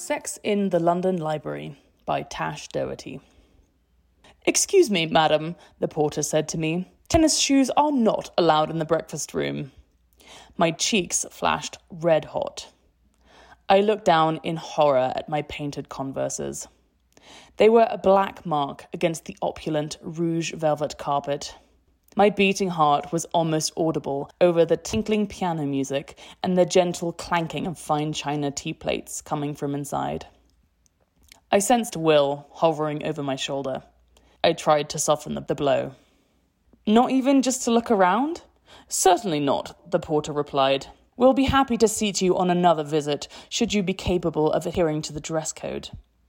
Sex in the London Library by Tash Doherty. Excuse me, madam, the porter said to me. Tennis shoes are not allowed in the breakfast room. My cheeks flashed red hot. I looked down in horror at my painted converses. They were a black mark against the opulent rouge velvet carpet. My beating heart was almost audible over the tinkling piano music and the gentle clanking of fine china tea plates coming from inside. I sensed Will hovering over my shoulder. I tried to soften the, blow. Not even just to look around? Certainly not, the porter replied. We'll be happy to seat you on another visit, should you be capable of adhering to the dress code.